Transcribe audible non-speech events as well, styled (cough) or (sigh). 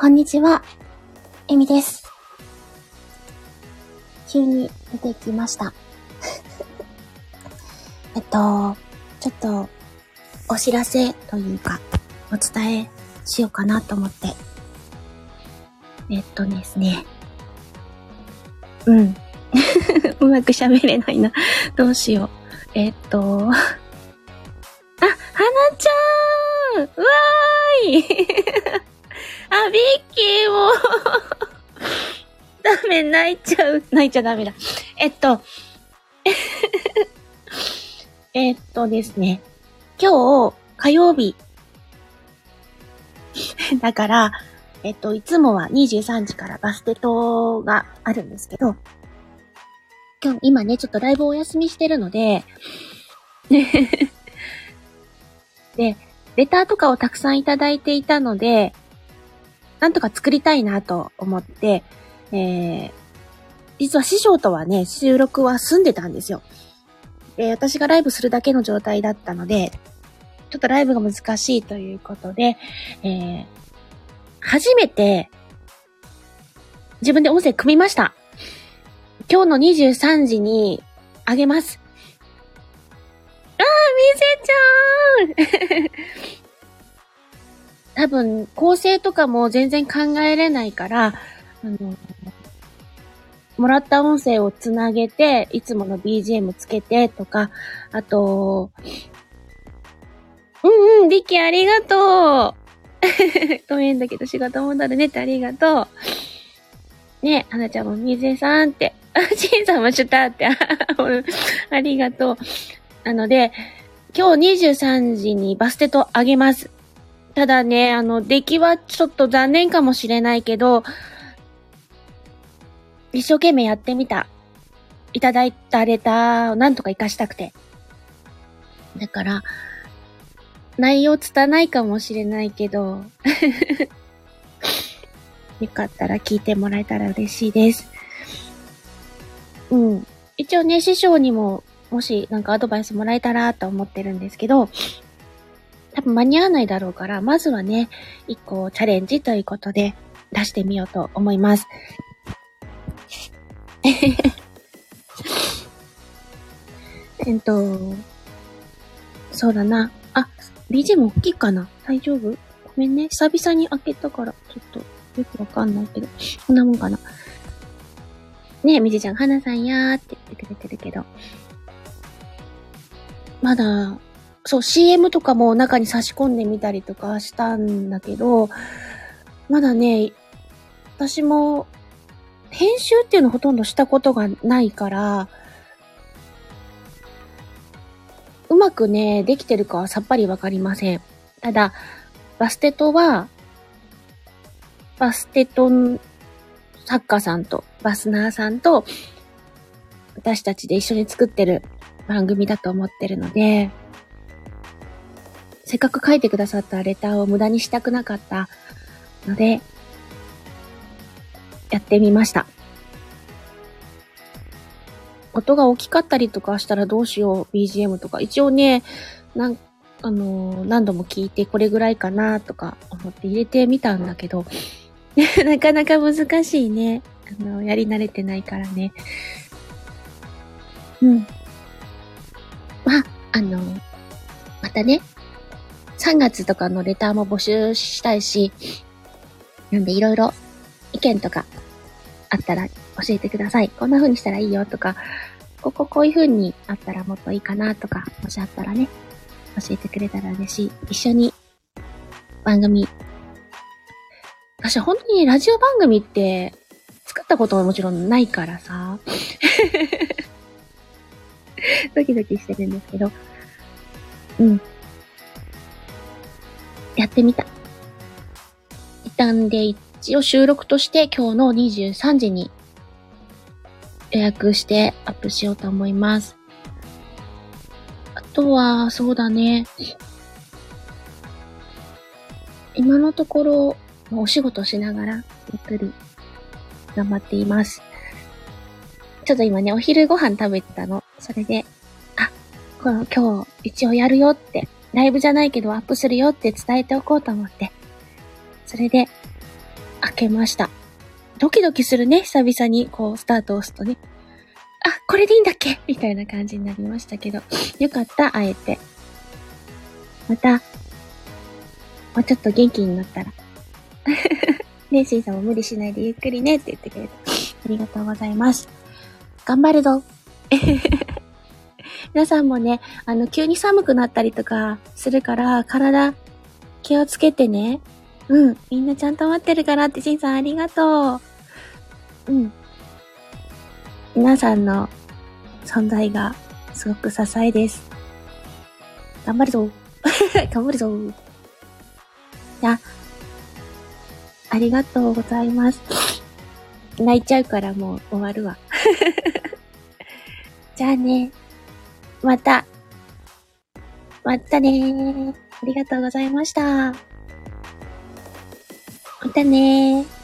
こんにちは。えみです。急に出てきました。(laughs) えっと、ちょっと、お知らせというか、お伝えしようかなと思って。えっとですね。うん。(laughs) うまく喋れないな。どうしよう。えっと、あ、はなちゃんわーい (laughs) あ、ビッキーもダメ、泣いちゃう。泣いちゃダメだ。えっと、(laughs) えっとですね。今日、火曜日。(laughs) だから、えっと、いつもは23時からバステトがあるんですけど、今日、今ね、ちょっとライブお休みしてるので、(laughs) で、レターとかをたくさんいただいていたので、なんとか作りたいなと思って、えー、実は師匠とはね、収録は済んでたんですよ。で、私がライブするだけの状態だったので、ちょっとライブが難しいということで、えー、初めて、自分で音声組みました。今日の23時にあげます。あー、みせちゃん多分、構成とかも全然考えれないから、あの、もらった音声をつなげて、いつもの BGM つけてとか、あと、うんうん、リキありがとう (laughs) ごめんだけど仕事戻るねってありがとう。ねはなちゃんもみぜさんって、あ、ちんさんもシュターって、(laughs) ありがとう。なので、今日23時にバステトあげます。ただね、あの、出来はちょっと残念かもしれないけど、一生懸命やってみた。いただいたレターをなんとか活かしたくて。だから、内容つたないかもしれないけど、(laughs) よかったら聞いてもらえたら嬉しいです。うん。一応ね、師匠にも、もしなんかアドバイスもらえたらと思ってるんですけど、多分間に合わないだろうから、まずはね、一個チャレンジということで出してみようと思います。(laughs) えっと、そうだな。あ、BGM 大きいかな大丈夫？ごめんね。久々に開けたから、ちょっとよくわかんないけど。こんなもんかな。ねえ、みじちゃん、花さんやーって言ってくれてるけど。まだ、そう、CM とかも中に差し込んでみたりとかしたんだけど、まだね、私も、編集っていうのほとんどしたことがないから、うまくね、できてるかはさっぱりわかりません。ただ、バステトは、バステト作家さんと、バスナーさんと、私たちで一緒に作ってる番組だと思ってるので、せっかく書いてくださったレターを無駄にしたくなかったので、やってみました。音が大きかったりとかしたらどうしよう、BGM とか。一応ね、なん、あのー何度も聞いてこれぐらいかなとか思って入れてみたんだけど、(laughs) なかなか難しいね。あの、やり慣れてないからね。うん。まあ、あの、またね、3月とかのレターも募集したいし、なんでいろいろ意見とかあったら教えてください。こんな風にしたらいいよとか、こここういう風にあったらもっといいかなとか、もしあったらね、教えてくれたら嬉しい。一緒に番組。私本当にラジオ番組って作ったことはもちろんないからさ、(laughs) ドキドキしてるんですけど、うん。やってみた。一旦で一応収録として今日の23時に予約してアップしようと思います。あとは、そうだね。今のところ、お仕事しながら、ゆっくり頑張っています。ちょっと今ね、お昼ご飯食べてたの。それで、あ、この今日一応やるよって、ライブじゃないけどアップするよって伝えておこうと思って。それで、開けました。ドキドキするね、久々に、こう、スタートを押すとね。あ、これでいいんだっけ？みたいな感じになりましたけど。よかった、会えて。また、もうちょっと元気になったら。(laughs) ねえ、シンさんも無理しないでゆっくりねって言ってくれた。ありがとうございます。頑張るぞ。皆さんもね、あの、急に寒くなったりとかするから、体気をつけてね。うん。みんなちゃんと待ってるからって、しんさんありがとう。うん。皆さんの存在がすごく支えです。頑張るぞ。(laughs) 頑張るぞ。いや、ありがとうございます。(laughs) 泣いちゃうからもう終わるわ。(laughs) じゃあね。また。またねー。ありがとうございました。またねー。